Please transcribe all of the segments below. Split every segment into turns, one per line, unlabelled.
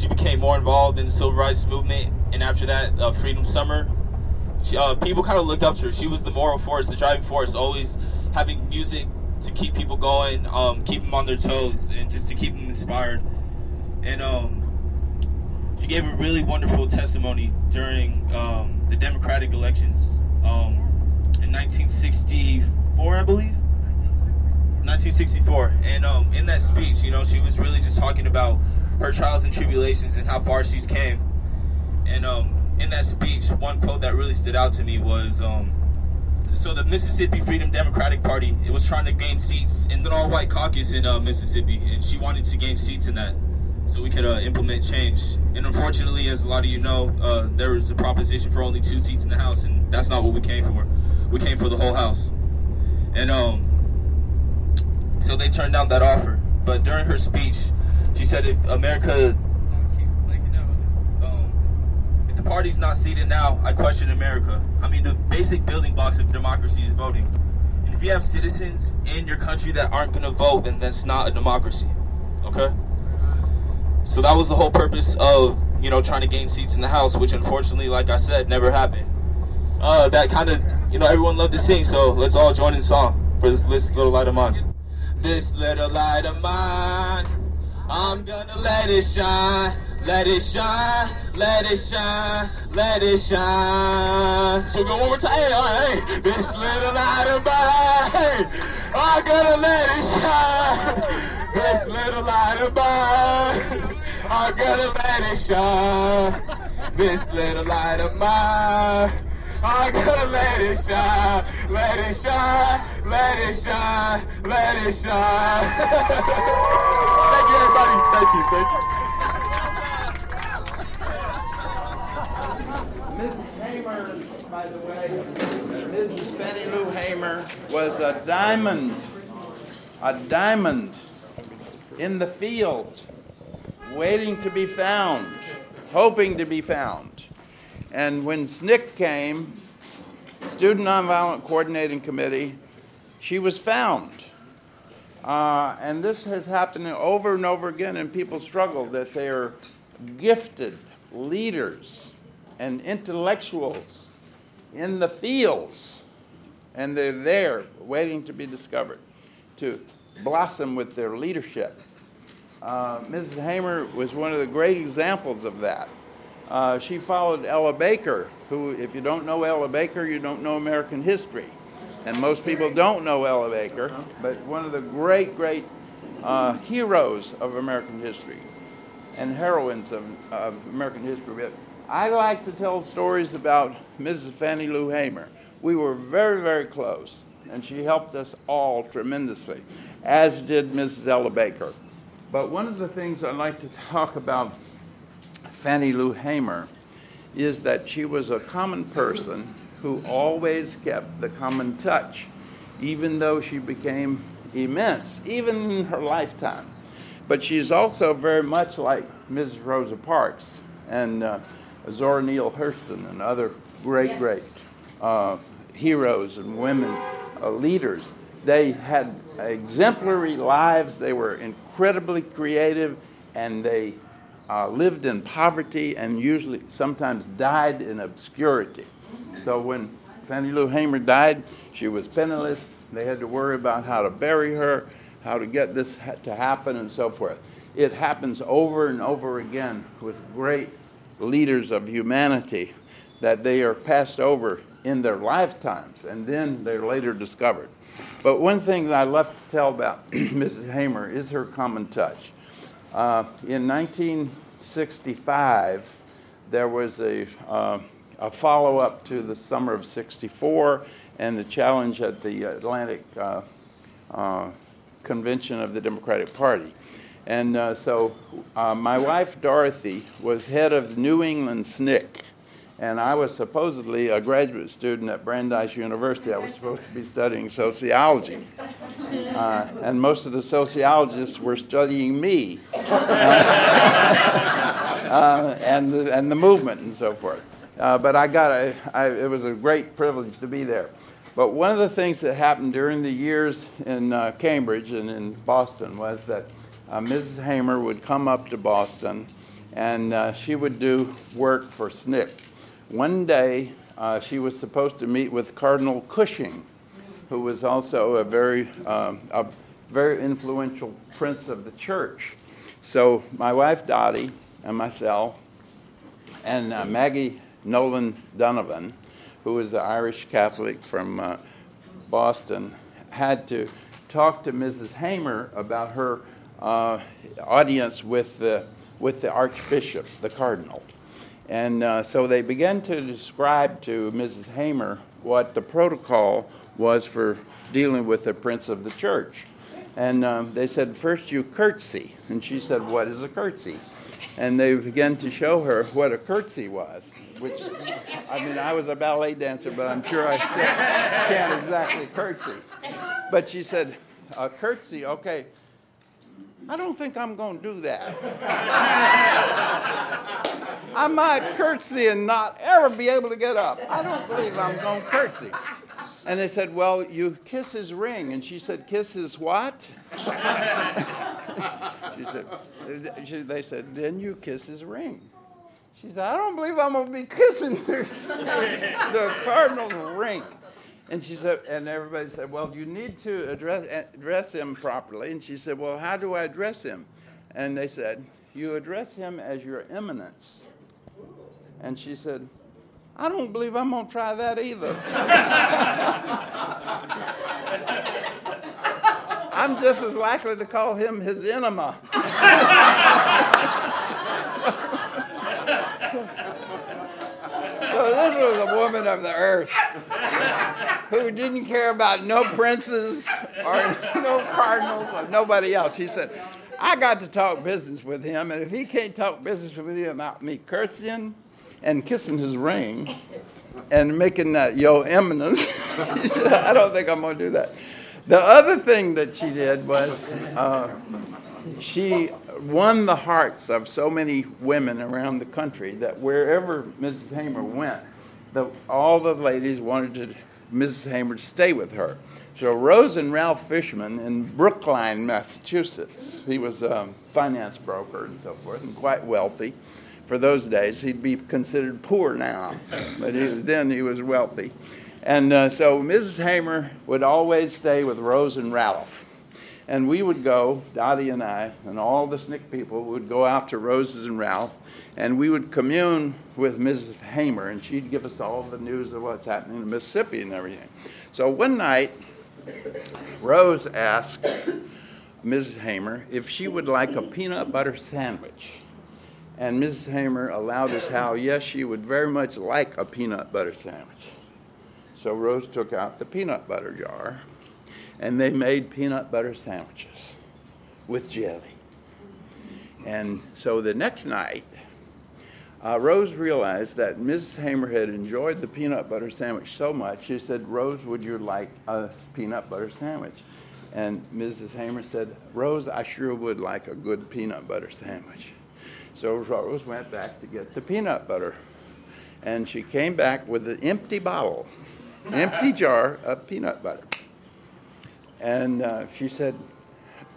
she became more involved in the civil rights movement, and after that, uh, Freedom Summer. She, uh, people kind of looked up to her. She was the moral force, the driving force, always having music to keep people going, um, keep them on their toes, and just to keep them inspired. And um, she gave a really wonderful testimony during um, the Democratic elections um, in 1964, I believe. 1964, and um, in that speech, you know, she was really just talking about her trials and tribulations and how far she's came. And um, in that speech, one quote that really stood out to me was, um, so the Mississippi Freedom Democratic Party, it was trying to gain seats in the all-white caucus in uh, Mississippi, and she wanted to gain seats in that so we could uh, implement change. And unfortunately, as a lot of you know, uh, there was a proposition for only two seats in the House, and that's not what we came for. We came for the whole House. And um, so they turned down that offer. But during her speech, she said if America, um, if the party's not seated now, I question America. I mean, the basic building blocks of democracy is voting. And if you have citizens in your country that aren't going to vote, then that's not a democracy. Okay? So that was the whole purpose of, you know, trying to gain seats in the House, which unfortunately, like I said, never happened. Uh, that kind of, you know, everyone loved to sing, so let's all join in song for this little light of mine. This little light of mine, I'm gonna let it shine, let it shine, let it shine, let it shine. So go one more time, hey, all right. This little light of mine, I'm gonna let it shine. This little light of mine, I'm gonna let it shine. This little light of mine. I'm gonna let it shine, let it shine, let it shine, let it shine. thank you, everybody. Thank you, thank
you. Mrs. Hamer, by the way, Mrs. Fannie Lou Hamer was a diamond, a diamond in the field, waiting to be found, hoping to be found. And when SNCC came, Student Nonviolent Coordinating Committee, she was found. Uh, and this has happened over and over again, and people struggle that they are gifted leaders and intellectuals in the fields, and they're there waiting to be discovered, to blossom with their leadership. Uh, Mrs. Hamer was one of the great examples of that. Uh, she followed Ella Baker, who, if you don't know Ella Baker, you don't know American history. And most people don't know Ella Baker, but one of the great, great uh, heroes of American history and heroines of, of American history. But I like to tell stories about Mrs. Fannie Lou Hamer. We were very, very close, and she helped us all tremendously, as did Mrs. Ella Baker. But one of the things I'd like to talk about Fannie Lou Hamer is that she was a common person who always kept the common touch, even though she became immense, even in her lifetime. But she's also very much like Mrs. Rosa Parks and uh, Zora Neale Hurston and other great, yes. great uh, heroes and women uh, leaders. They had exemplary lives. They were incredibly creative, and they uh, lived in poverty and usually sometimes died in obscurity. So when Fannie Lou Hamer died, she was penniless. They had to worry about how to bury her, how to get this to happen, and so forth. It happens over and over again with great leaders of humanity that they are passed over in their lifetimes and then they're later discovered. But one thing that I love to tell about Mrs. Hamer is her common touch. Uh, in 1965, there was a, uh, a follow up to the summer of 64 and the challenge at the Atlantic uh, uh Convention of the Democratic Party. And uh, so my wife Dorothy was head of New England SNCC and I was supposedly a graduate student at Brandeis University. I was supposed to be studying sociology. And most of the sociologists were studying me uh, and, the, and the movement and so forth. Uh, but I got a, I, it was a great privilege to be there. But one of the things that happened during the years in uh, Cambridge and in Boston was that uh, Mrs. Hamer would come up to Boston and uh, she would do work for SNCC. One day, she was supposed to meet with Cardinal Cushing, who was also a very, um, a very influential prince of the church. So my wife Dottie and myself and uh, Maggie Nolan Donovan, who was an Irish Catholic from uh, Boston, had to talk to Mrs. Hamer about her uh, audience with the, with the Archbishop, the Cardinal. And uh, so they began to describe to Mrs. Hamer what the protocol was for dealing with the Prince of the Church. And um, they said, First you curtsy. And she said, What is a curtsy? And they began to show her what a curtsy was, which, I mean, I was a ballet dancer, but I'm sure I still can't exactly curtsy. But she said, A curtsy, okay. I don't think I'm going to do that. I might curtsy and not ever be able to get up. I don't believe I'm going to curtsy. And they said, Well, you kiss his ring. And she said, Kiss his what? she said, They said, Then you kiss his ring. She said, I don't believe I'm going to be kissing the, the cardinal's ring. And she said, and everybody said, Well, you need to address, eh, address him properly. And she said, Well, how do I address him? And they said, You address him as your eminence. And she said, I don't believe I'm going to try that either. I'm just as likely to call him his enema. so this was a woman of the earth who didn't care about no princes or no cardinals or nobody else. She said, I got to talk business with him, and if he can't talk business with you about me curtsying, and kissing his ring and making that yo eminence. said, I don't think I'm going to do that. The other thing that she did was uh, she won the hearts of so many women around the country that wherever Mrs. Hamer went, the, all the ladies wanted to, Mrs. Hamer to stay with her. So Rose and Ralph Fishman in Brookline, Massachusetts, he was a finance broker and so forth, and quite wealthy for those days. He'd be considered poor now, but he, then he was wealthy. And uh, so Mrs. Hamer would always stay with Rose and Ralph. And we would go, Dottie and I, and all the SNCC people would go out to Rose's and Ralph, and we would commune with Mrs. Hamer, and she'd give us all the news of what's happening in Mississippi and everything. So one night, Rose asked Mrs. Hamer if she would like a peanut butter sandwich. And Mrs. Hamer allowed us how, yes, she would very much like a peanut butter sandwich. So Rose took out the peanut butter jar, and they made peanut butter sandwiches with jelly. And so the next night, uh, Rose realized that Mrs. Hamer had enjoyed the peanut butter sandwich so much, she said, Rose, would you like a peanut butter sandwich? And Mrs. Hamer said, Rose, I sure would like a good peanut butter sandwich. So Rose went back to get the peanut butter. And she came back with an empty bottle, empty jar of peanut butter. And uh, she said,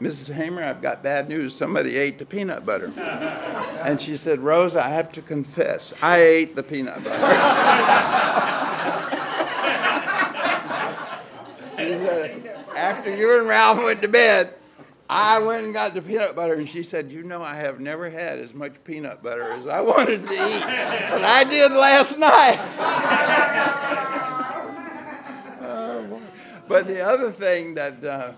Mrs. Hamer, I've got bad news. Somebody ate the peanut butter. and she said, Rose, I have to confess, I ate the peanut butter. she said, after you and Ralph went to bed, I went and got the peanut butter, and she said, You know, I have never had as much peanut butter as I wanted to eat, but I did last night. but the other thing that, uh,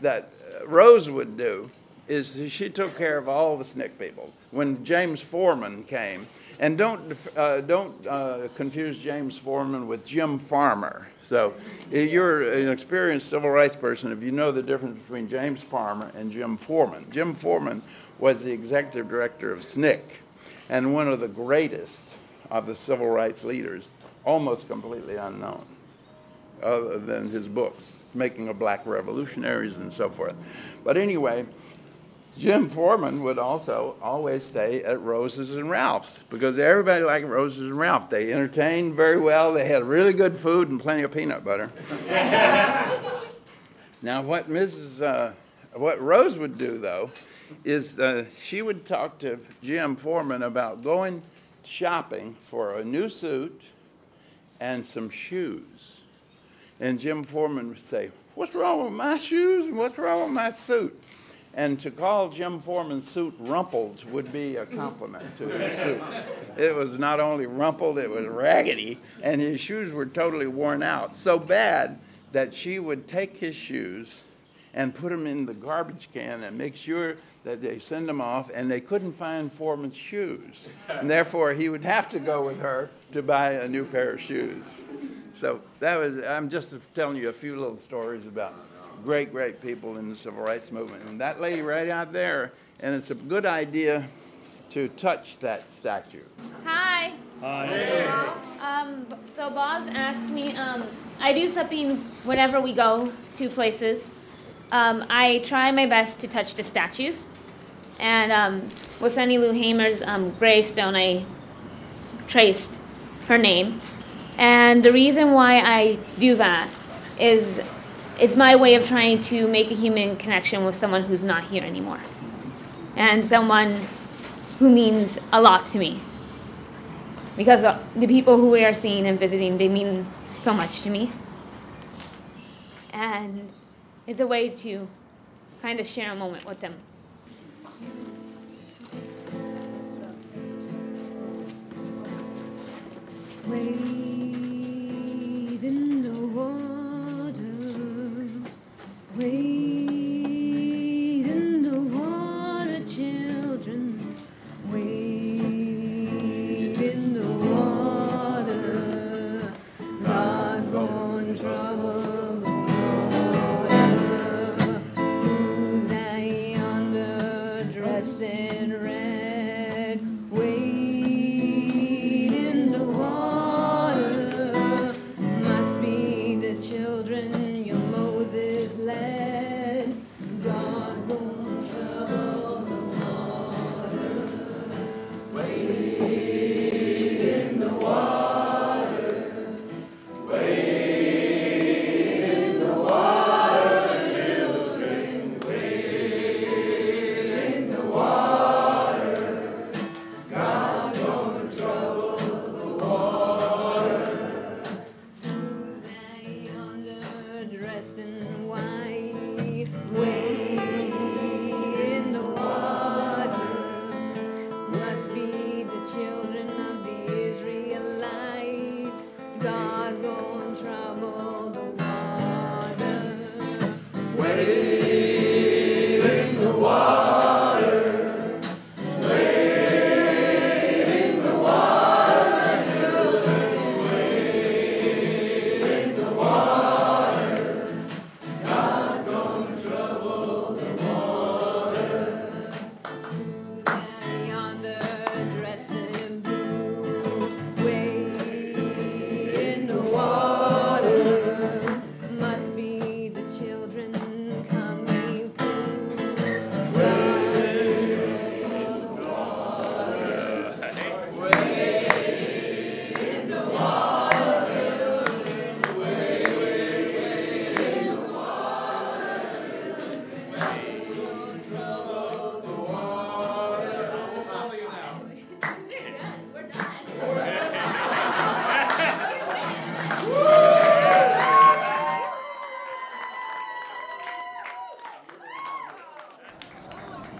that Rose would do is she took care of all the SNCC people. When James Forman came, and don't, uh, don't uh, confuse James Forman with Jim Farmer. So, if you're an experienced civil rights person, if you know the difference between James Farmer and Jim Forman, Jim Forman was the executive director of SNCC and one of the greatest of the civil rights leaders, almost completely unknown, other than his books, Making of Black Revolutionaries and so forth. But anyway, Jim Forman would also always stay at Rose's and Ralph's because everybody liked Rose's and Ralph. They entertained very well. They had really good food and plenty of peanut butter. now, what Mrs. Uh, what Rose would do though is uh, she would talk to Jim Forman about going shopping for a new suit and some shoes. And Jim Forman would say, What's wrong with my shoes and what's wrong with my suit? And to call Jim Forman's suit rumpled would be a compliment to his suit. It was not only rumpled, it was raggedy, and his shoes were totally worn out. So bad that she would take his shoes and put them in the garbage can and make sure that they send them off, and they couldn't find Forman's shoes. And therefore, he would have to go with her to buy a new pair of shoes. So that was, I'm just telling you a few little stories about great, great people in the civil rights movement. And that lady right out there, and it's a good idea to touch that statue.
Hi. Hi. Um, so Bob's asked me, um, I do something whenever we go to places. Um, I try my best to touch the statues. And um, with Fannie Lou Hamer's um, gravestone, I traced her name. And the reason why I do that is it's my way of trying to make a human connection with someone who's not here anymore. And someone who means a lot to me. Because the people who we are seeing and visiting, they mean so much to me. And it's a way to kind of share a moment with them. Wade Gonna trouble Wade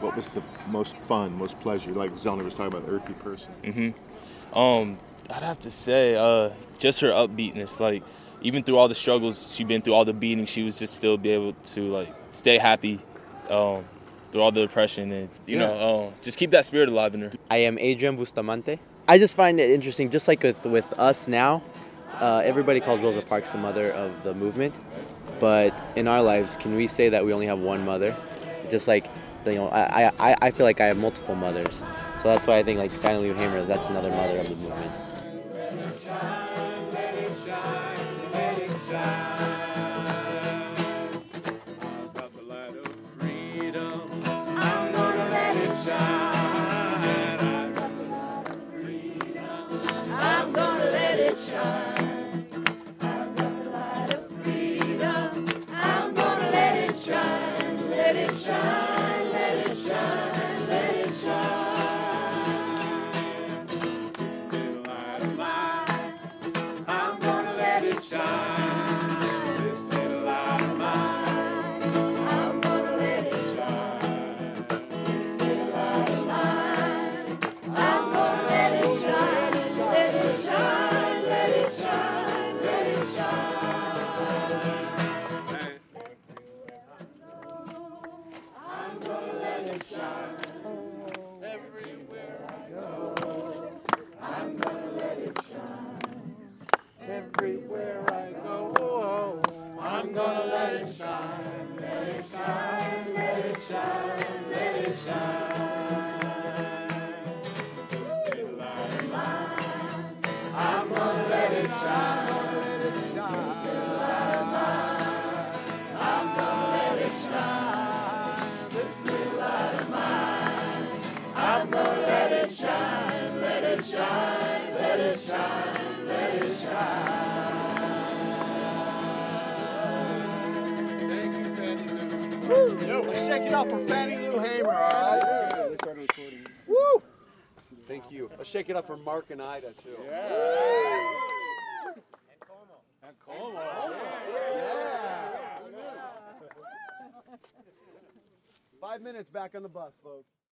What was the most fun, most pleasure? Like Zellner was talking about, the earthy person.
Mm-hmm. Um, I'd have to say, uh, just her upbeatness. Like, even through all the struggles she'd been through, all the beating, she was just still be able to like stay happy um, through all the depression, and you
Yeah.
know, uh, just keep that spirit alive in her.
I am Adrian Bustamante. I just find it interesting, just like with, with us now, uh, everybody calls Rosa Parks the mother of the movement. But in our lives, can we say that we only have one mother? Just like, you know, I, I, I feel like I have multiple mothers. So that's why I think like Fannie Lou Hamer, that's another mother of the movement.
It shine, let it shine, let it shine. Thank you, Fannie Lou.
Let's check it out for Fannie Lou Hamer, all right?
We started recording.
Woo! Thank you. Let's shake it up for Mark and Ida, too. Five minutes back on the bus, folks.